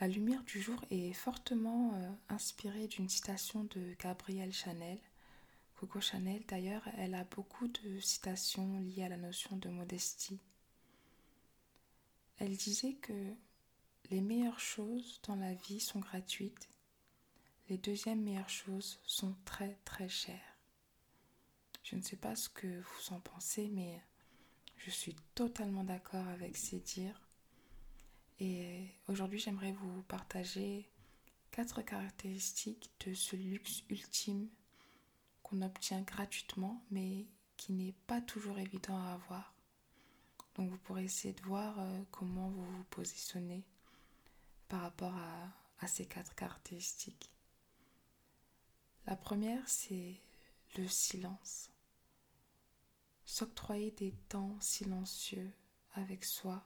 La lumière du jour est fortement euh, inspirée d'une citation de Gabrielle Chanel. Coco Chanel, d'ailleurs, elle a beaucoup de citations liées à la notion de modestie. Elle disait que les meilleures choses dans la vie sont gratuites, les deuxièmes meilleures choses sont très très chères. Je ne sais pas ce que vous en pensez, mais je suis totalement d'accord avec ces dires. Aujourd'hui, j'aimerais vous partager quatre caractéristiques de ce luxe ultime qu'on obtient gratuitement, mais qui n'est pas toujours évident à avoir. Donc vous pourrez essayer de voir euh, comment vous vous positionnez par rapport à, ces quatre caractéristiques. La première, c'est le silence. S'octroyer des temps silencieux avec soi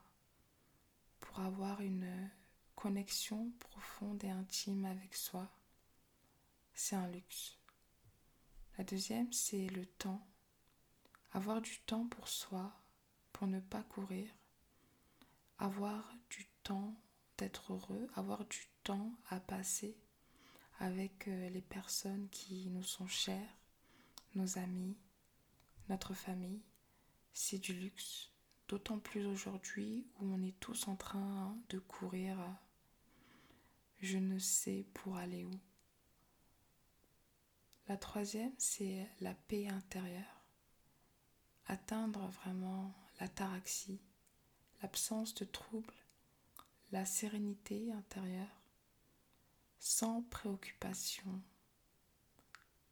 avoir une connexion profonde et intime avec soi, c'est un luxe. La deuxième, c'est le temps. Avoir du temps pour soi, pour ne pas courir. Avoir du temps d'être heureux, avoir du temps à passer avec euh, les personnes qui nous sont chères, nos amis, notre famille. C'est du luxe. D'autant plus aujourd'hui où on est tous en train de courir je ne sais pour aller où. La troisième, c'est la paix intérieure. Atteindre vraiment l'ataraxie, l'absence de troubles, la sérénité intérieure, sans préoccupations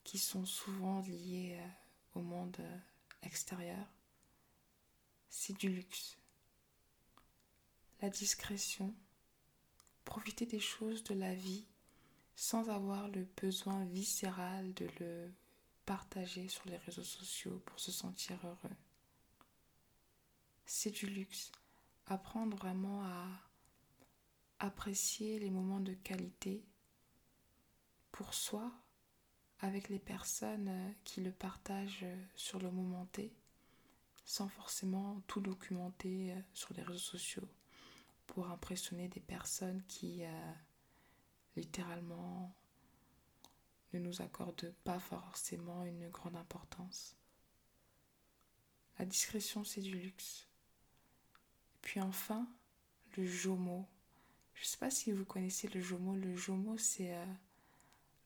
qui sont souvent liées au monde extérieur c'est du luxe. La discrétion, profiter des choses de la vie sans avoir le besoin viscéral de le partager sur les réseaux sociaux pour se sentir heureux. C'est du luxe. Apprendre vraiment à apprécier les moments de qualité pour soi avec les personnes qui le partagent sur le moment T sans forcément tout documenter euh, sur les réseaux sociaux pour impressionner des personnes qui euh, littéralement ne nous accordent pas forcément une grande importance. La discrétion, c'est du luxe. Puis enfin, le jomo. Je ne sais pas si vous connaissez le jomo. Le jomo, c'est euh,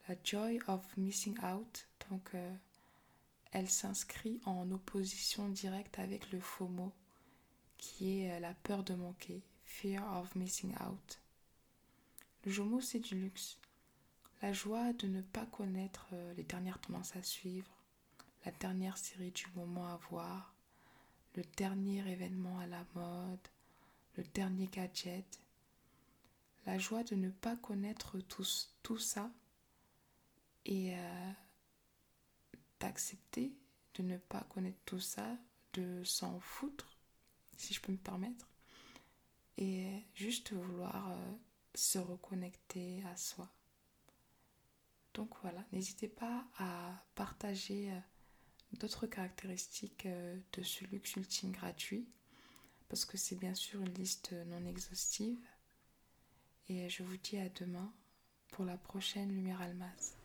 la joy of missing out. Donc, elle s'inscrit en opposition directe avec le FOMO, qui est euh, la peur de manquer, fear of missing out. Le JOMO, c'est du luxe. La joie de ne pas connaître euh, les dernières tendances à suivre, la dernière série du moment à voir, le dernier événement à la mode, le dernier gadget. La joie de ne pas connaître tout, ça et euh, d'accepter de ne pas connaître tout ça, de s'en foutre, si je peux me permettre, et juste vouloir euh, se reconnecter à soi. Donc voilà, n'hésitez pas à partager euh, d'autres caractéristiques euh, de ce luxe ultime gratuit, parce que c'est bien sûr une liste non exhaustive. Et je vous dis à demain pour la prochaine Lumière Almaz.